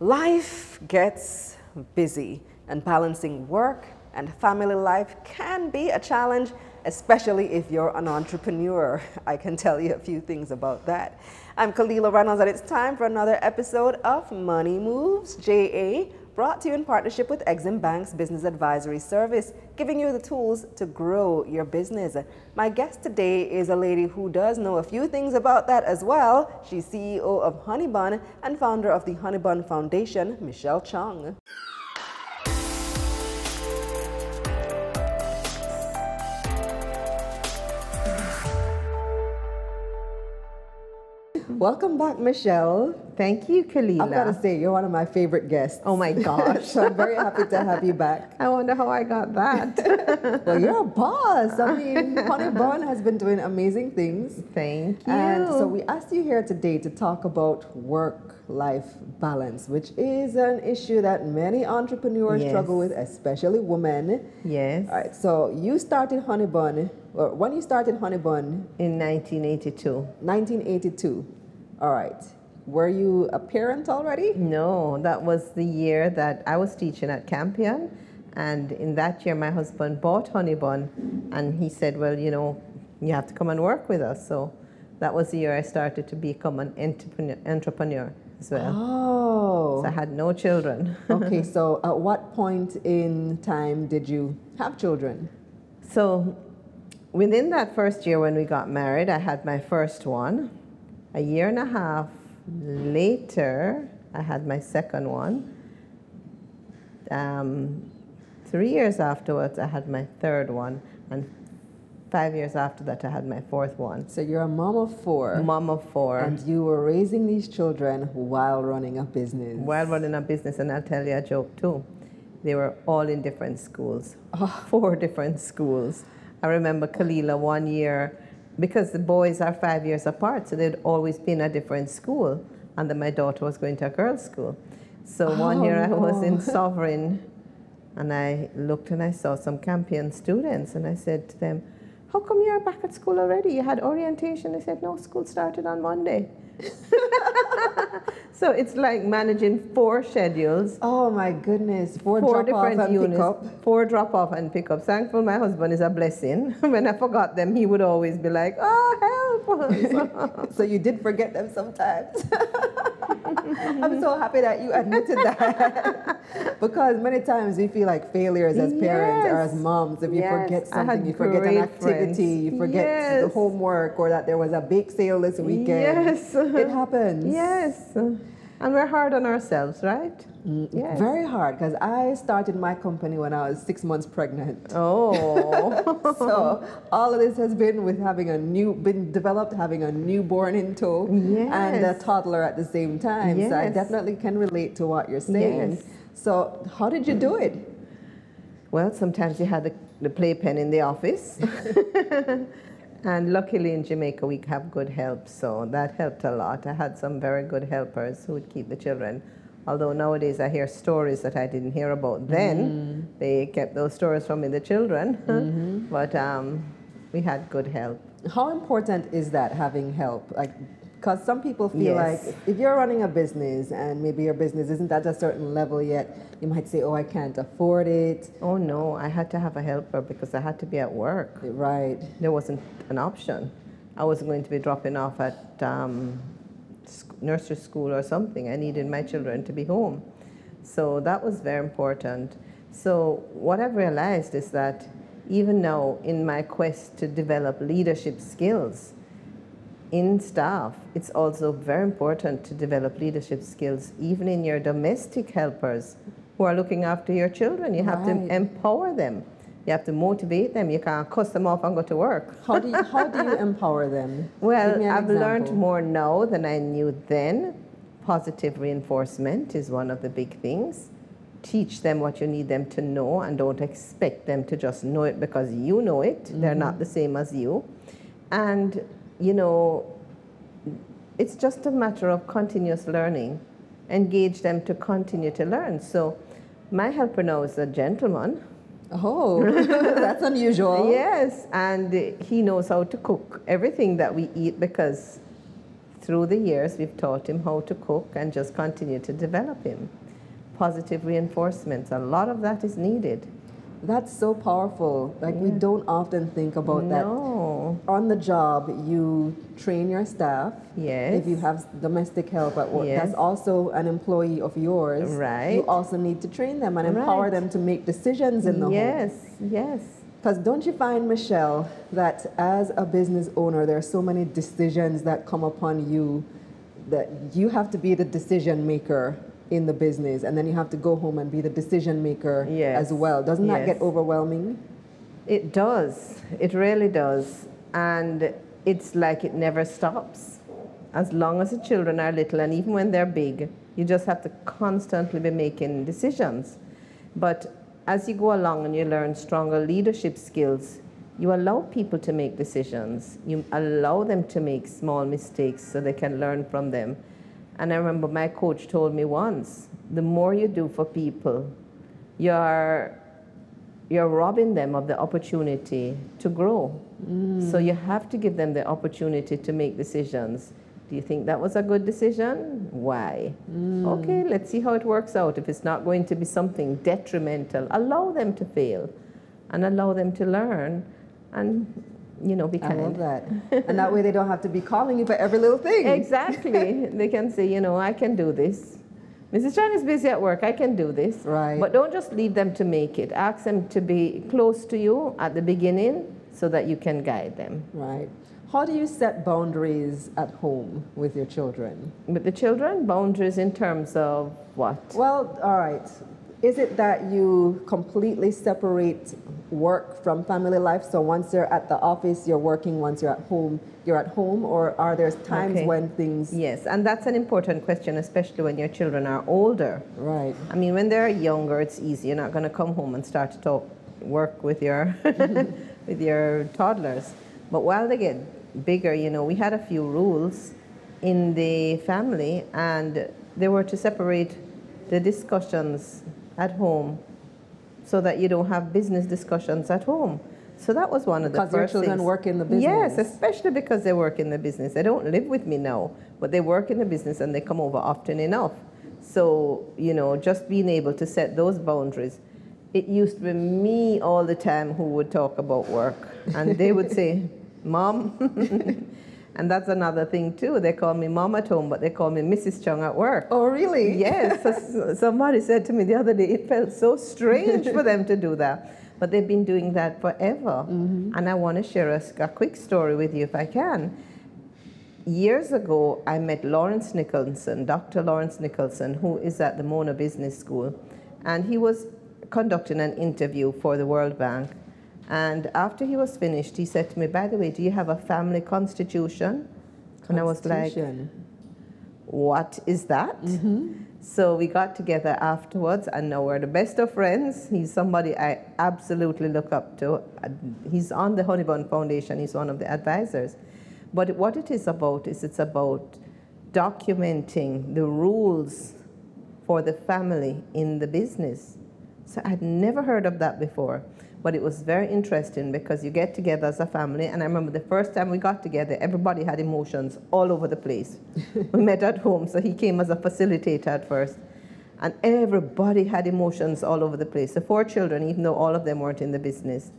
Life gets busy, and balancing work and family life can be a challenge, especially if you're an entrepreneur. I can tell you a few things about that. I'm Kalila Reynolds, and it's time for another episode of Money Moves JA brought to you in partnership with Exim Bank's Business Advisory Service, giving you the tools to grow your business. My guest today is a lady who does know a few things about that as well. She's CEO of Honeybun and founder of the Honeybun Foundation, Michelle Chong. Welcome back, Michelle. Thank you, Kalila. I've got to say, you're one of my favorite guests. Oh my gosh. so I'm very happy to have you back. I wonder how I got that. well, you're a boss. I mean, Honey Bun has been doing amazing things. Thank you. And so we asked you here today to talk about work life balance, which is an issue that many entrepreneurs yes. struggle with, especially women. Yes. All right. So you started Honey Bun, or when you started Honey Bun? In 1982. 1982. All right. Were you a parent already? No, that was the year that I was teaching at Campion. And in that year, my husband bought Honeybun, and he said, Well, you know, you have to come and work with us. So that was the year I started to become an entrepreneur, entrepreneur as well. Oh. So I had no children. okay, so at what point in time did you have children? So within that first year when we got married, I had my first one. A year and a half later, I had my second one. Um, three years afterwards, I had my third one. And five years after that, I had my fourth one. So you're a mom of four. Mom of four. And you were raising these children while running a business. While running a business, and I'll tell you a joke too. They were all in different schools, oh. four different schools. I remember Kalila one year, because the boys are five years apart, so they'd always been a different school, and then my daughter was going to a girls' school. So oh, one year I was in oh, Sovereign, and I looked and I saw some Campion students, and I said to them, how come you're back at school already? You had orientation. They said, no, school started on Monday. so it's like managing four schedules. Oh my goodness, four, four different off units, four drop off and pick up. Thankful my husband is a blessing. when I forgot them, he would always be like, "Oh help!" so you did forget them sometimes. I'm so happy that you admitted that because many times we feel like failures as parents yes. or as moms if you yes. forget something, you forget an activity, friends. you forget yes. the homework, or that there was a bake sale this weekend. Yes, it happens. Yes, and we're hard on ourselves, right? Mm, yes. Very hard because I started my company when I was six months pregnant. Oh. so all of this has been with having a new, been developed, having a newborn in tow yes. and a toddler at the same time. Yes. So I definitely can relate to what you're saying. Yes. So how did you do it? Well, sometimes you had the, the playpen in the office. and luckily in Jamaica we have good help, so that helped a lot. I had some very good helpers who would keep the children Although nowadays I hear stories that I didn't hear about then. Mm-hmm. They kept those stories from me, the children. Mm-hmm. but um, we had good help. How important is that, having help? Like, because some people feel yes. like if you're running a business and maybe your business isn't at a certain level yet, you might say, "Oh, I can't afford it." Oh no, I had to have a helper because I had to be at work. Right. There wasn't an option. I wasn't going to be dropping off at um, nursery school or something. I needed my children to be home. So that was very important. So what I've realized is that even now in my quest to develop leadership skills in staff, it's also very important to develop leadership skills even in your domestic helpers who are looking after your children. You have right. to empower them. You have to motivate them. You can't cuss them off and go to work. How do you, how do you empower them? Well, I've example. learned more now than I knew then. Positive reinforcement is one of the big things. Teach them what you need them to know and don't expect them to just know it because you know it. Mm-hmm. They're not the same as you. And, you know, it's just a matter of continuous learning. Engage them to continue to learn. So, my helper now is a gentleman Oh, that's unusual. Yes, and he knows how to cook everything that we eat because through the years, we've taught him how to cook and just continue to develop him. Positive reinforcements, a lot of that is needed. That's so powerful. Like we don't often think about that. On the job, you train your staff. Yes. If you have domestic help at work, Yes. that's also an employee of yours. Right. You also need to train them and empower Right. them to make decisions in the home. Yes, yes. Because don't you find, Michelle, that as a business owner, there are so many decisions that come upon you that you have to be the decision maker in the business, and then you have to go home and be the decision maker Yes. as well. Doesn't that get overwhelming? It does. It really does. And it's like it never stops. As long as the children are little, and even when they're big, you just have to constantly be making decisions. But as you go along and you learn stronger leadership skills, you allow people to make decisions. You allow them to make small mistakes so they can learn from them. And I remember my coach told me once the more you do for people, you're you're robbing them of the opportunity to grow. Mm. So you have to give them the opportunity to make decisions. Do you think that was a good decision? Why? Mm. Okay, let's see how it works out. If it's not going to be something detrimental, allow them to fail and allow them to learn and you know be kind. I love that. and that way they don't have to be calling you for every little thing. Exactly. they can say, you know, I can do this. Mrs. Chong is busy at work. I can do this. Right. But don't just leave them to make it. Ask them to be close to you at the beginning so that you can guide them. Right. How do you set boundaries at home with your children? With the children, boundaries in terms of what? Well, all right. Is it that you completely separate work from family life? So once you're at the office, you're working. Once you're at home, you're at home. Or are there times Okay. when things. Yes, and that's an important question, especially when your children are older. Right. I mean, when they're younger, it's easy. You're not going to come home and start to talk work with your with your toddlers. But while they get bigger, you know, we had a few rules in the family, and they were to separate the discussions at home so that you don't have business discussions at home. So that was one of the things. Because your first children things. work in the business. Yes, especially because they work in the business. They don't live with me now, but they work in the business and they come over often enough. So, you know, just being able to set those boundaries. It used to be me all the time who would talk about work, and they would say, Mom, and that's another thing too. They call me Mom at home, but they call me Mrs. Chong at work. Oh, really? Yes, s- somebody said to me the other day, it felt so strange for them to do that. But they've been doing that forever. Mm-hmm. And I want to share a quick story with you if I can. Years ago, I met Lawrence Nicholson, Dr. Lawrence Nicholson, who is at the Mona Business School. And he was conducting an interview for the World Bank. And after he was finished, he said to me, By the way, do you have a family constitution? And I was like, what is that? Mm-hmm. So we got together afterwards, and now we're the best of friends. He's somebody I absolutely look up to. He's on the Honeybun Foundation, he's one of the advisors. But what it is about is it's about documenting the rules for the family in the business. So I'd never heard of that before. But it was very interesting because you get together as a family. And I remember the first time we got together, everybody had emotions all over the place. we met at home, so he came as a facilitator at first. And everybody had emotions all over the place. The four children, even though all of them weren't in the business.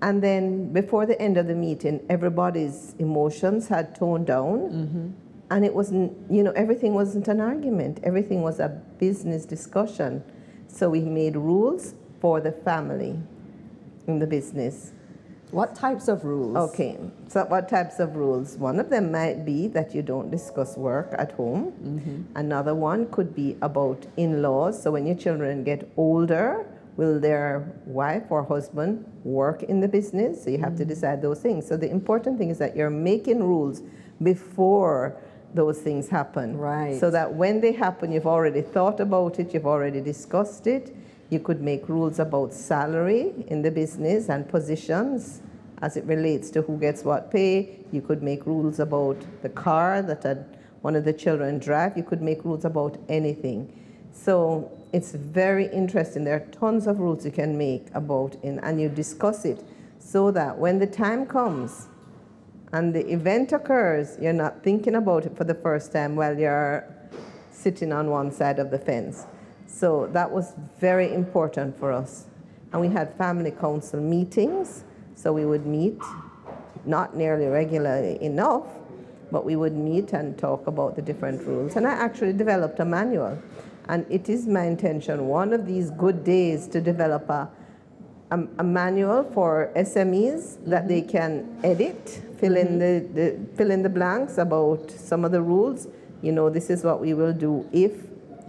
And then before the end of the meeting, everybody's emotions had toned down. Mm-hmm. And it wasn't, you know, everything wasn't an argument, everything was a business discussion. So we made rules for the family in the business. What types of rules? Okay, so what types of rules? One of them might be that you don't discuss work at home. Mm-hmm. Another one could be about in laws. So when your children get older, will their wife or husband work in the business? So you have to mm. decide those things. So the important thing is that you're making rules before those things happen. Right. So that when they happen, you've already thought about it, you've already discussed it. You could make rules about salary in the business and positions as it relates to who gets what pay. You could make rules about the car that a, one of the children drive. You could make rules about anything. So it's very interesting. There are tons of rules you can make about in, and you discuss it so that when the time comes and the event occurs, you're not thinking about it for the first time while you're sitting on one side of the fence. So that was very important for us. And we had family council meetings, so we would meet, not nearly regularly enough, but we would meet and talk about the different rules. And I actually developed a manual. And it is my intention one of these good days to develop a, a, a manual for SMEs that they mm-hmm. can edit, fill in mm-hmm. the, the fill in the blanks about some of the rules. You know, this is what we will do if,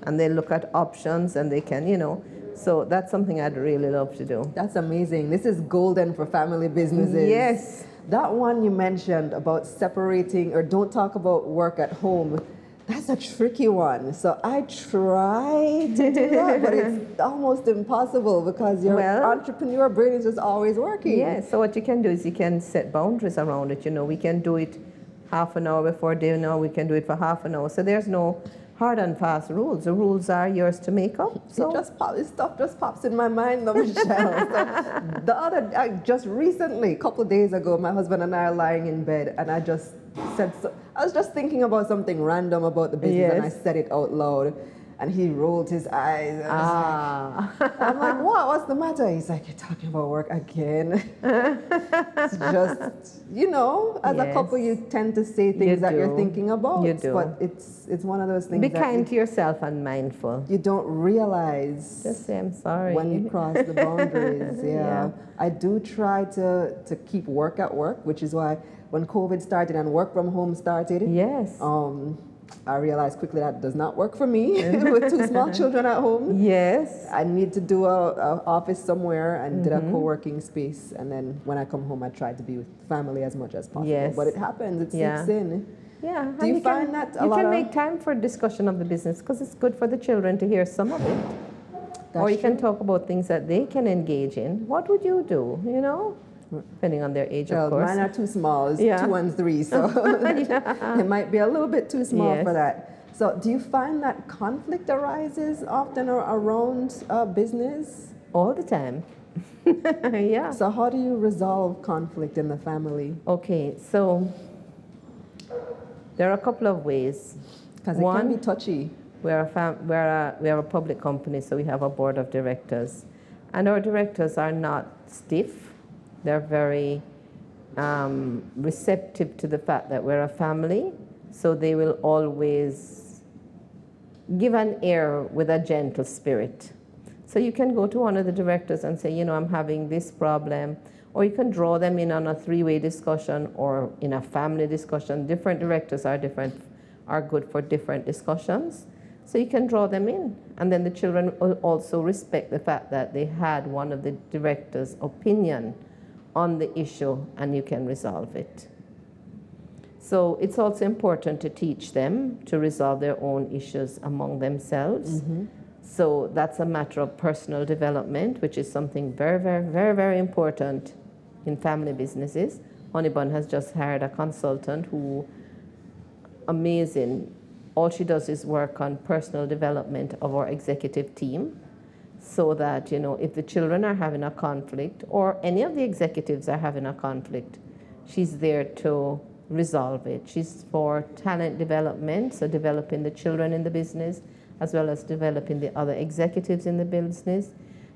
and they look at options and they can, you know. So that's something I'd really love to do. That's amazing. This is golden for family businesses. Yes. That one you mentioned about separating or don't talk about work at home. That's a tricky one. So I try to do that, but it's almost impossible because your Well- entrepreneur brain is just always working. Yeah, so what you can do is you can set boundaries around it. You know, we can do it half an hour before dinner, we can do it for half an hour. So there's no hard and fast rules. The rules are yours to make up. It So just pop, this stuff just pops in my mind, though, Michelle. so the other, I, just recently, a couple of days ago, my husband and I are lying in bed, and I just said, so, I was just thinking about something random about the business, and I said it out loud, and he rolled his eyes. And I was ah, like- I'm like, what? What's the matter? He's like, you're talking about work again. it's just, you know, as a couple, you tend to say things that you're thinking about, You do. but it's it's one of those things be that kind you, to yourself and mindful. you don't realize Just say I'm sorry. when you cross the boundaries. Yeah. Yeah. I do try to, to keep work at work, which is why when COVID started and work from home started, yes. um, I realized quickly that does not work for me with two small children at home. yes. I need to do a, a office somewhere and did a Mm-hmm. co-working space, and then when I come home, I try to be with family as much as possible. Yes. But it happens; it Yeah. in. Yeah. Do you can- find that a you can of- make time for discussion of the business because it's good for the children to hear some of it. Or you can talk about things that they can engage in. What would you do? You know, depending on their age, Well, of course. mine are too small. It's Yeah. two and three, so it might be a little bit too small for that. So, do you find that conflict arises often ar- around uh, business? All the time. yeah. So, how do you resolve conflict in the family? Okay, so there are a couple of ways. Because it can One- be touchy. We're a, fam- we're a, we are a public company, so we have a board of directors. And our directors are not stiff, they're very um, receptive to the fact that we're a family, so they will always give an air with a gentle spirit. So you can go to one of the directors and say, you know, I'm having this problem, or you can draw them in on a three-way discussion or in a family discussion. Different directors are different, are good for different discussions. So you can draw them in, and then the children will also respect the fact that they had one of the directors' opinion on the issue, and you can resolve it. So it's also important to teach them to resolve their own issues among themselves. Mm-hmm. So that's a matter of personal development, which is something very, very, very, very important in family businesses. Honeybun has just hired a consultant who, amazing, all she does is work on personal development of our executive team so that, you know, if the children are having a conflict or any of the executives are having a conflict, she's there to resolve it. She's for talent development, so developing the children in the business as well as developing the other executives in the business,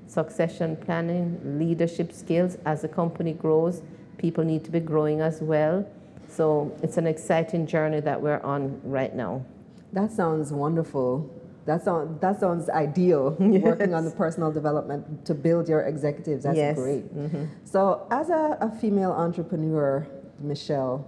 succession planning, leadership skills. As the company grows, people need to be growing as well. So it's an exciting journey that we're on right now. That sounds wonderful. That sounds that sounds ideal. Working on the personal development to build your executives. That's Yes. great. Mm-hmm. So, as a, a female entrepreneur, Michelle,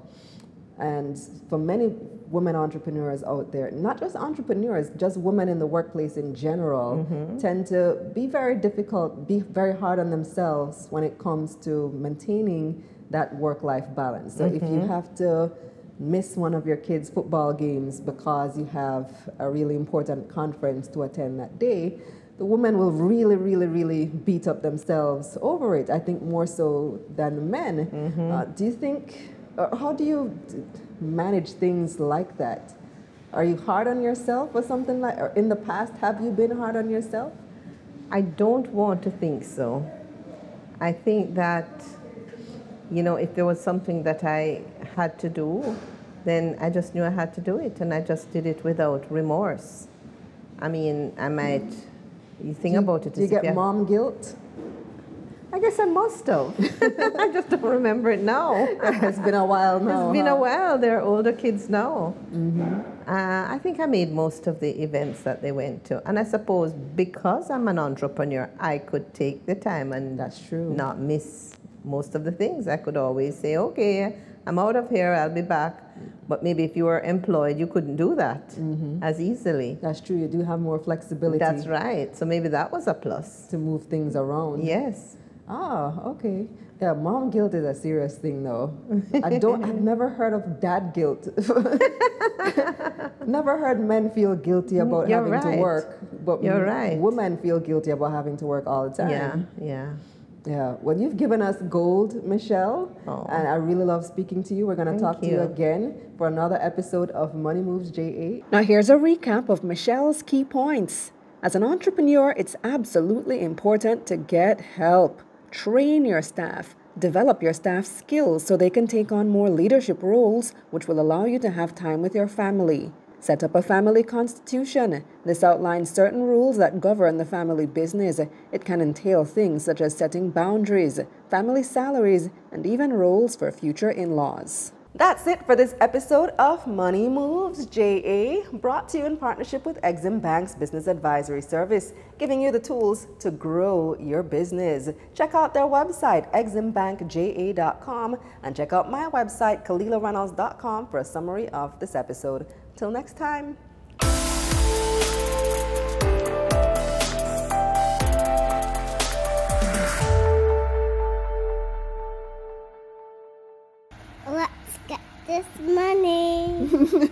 and for many women entrepreneurs out there, not just entrepreneurs, just women in the workplace in general, mm-hmm. tend to be very difficult, be very hard on themselves when it comes to maintaining that work life balance. So, if you mm-hmm. have to miss one of your kids' football games because you have a really important conference to attend that day, the women will really, really, really beat up themselves over it. I think more so than men. Uh, do you think, or how do you manage things like that? Are you hard on yourself or something like, or in the past, have you been hard on yourself? I don't want to think so. I think that, you know, if there was something that I had to do, then I just knew I had to do it, and I just did it without remorse. I mean, I might. You think Do about it. Do you get mom guilt? I guess I must have. I just don't remember it now. it's been a while now. It's been a while. They're older kids now. Uh, I think I made most of the events that they went to. And I suppose because I'm an entrepreneur, I could take the time and That's true. not miss most of the things. I could always say, okay, I'm out of here, I'll be back. But maybe if you were employed, you couldn't do that as easily. That's true. You do have more flexibility That's right. So maybe that was a plus. to move things around. Yes. Ah, okay. Yeah, mom guilt is a serious thing, though. I don't. I've never heard of dad guilt. never heard men feel guilty about Mm, You're having to work, but You're right. women feel guilty about having to work all the time. Yeah, yeah. Yeah. Well, you've given us gold, Michelle, Oh. and I really love speaking to you. We're going to Thank talk to you you. again for another episode of Money Moves JA. Now, here's a recap of Michelle's key points. As an entrepreneur, it's absolutely important to get help. Train your staff. Develop your staff's skills so they can take on more leadership roles, which will allow you to have time with your family. Set up a family constitution. This outlines certain rules that govern the family business. It can entail things such as setting boundaries, family salaries, and even roles for future in laws. That's it for this episode of Money Moves JA, brought to you in partnership with Exim Bank's Business Advisory Service, giving you the tools to grow your business. Check out their website, eximbankja.com, and check out my website, kalilareynolds.com, for a summary of this episode. Till next time. Let's get this money.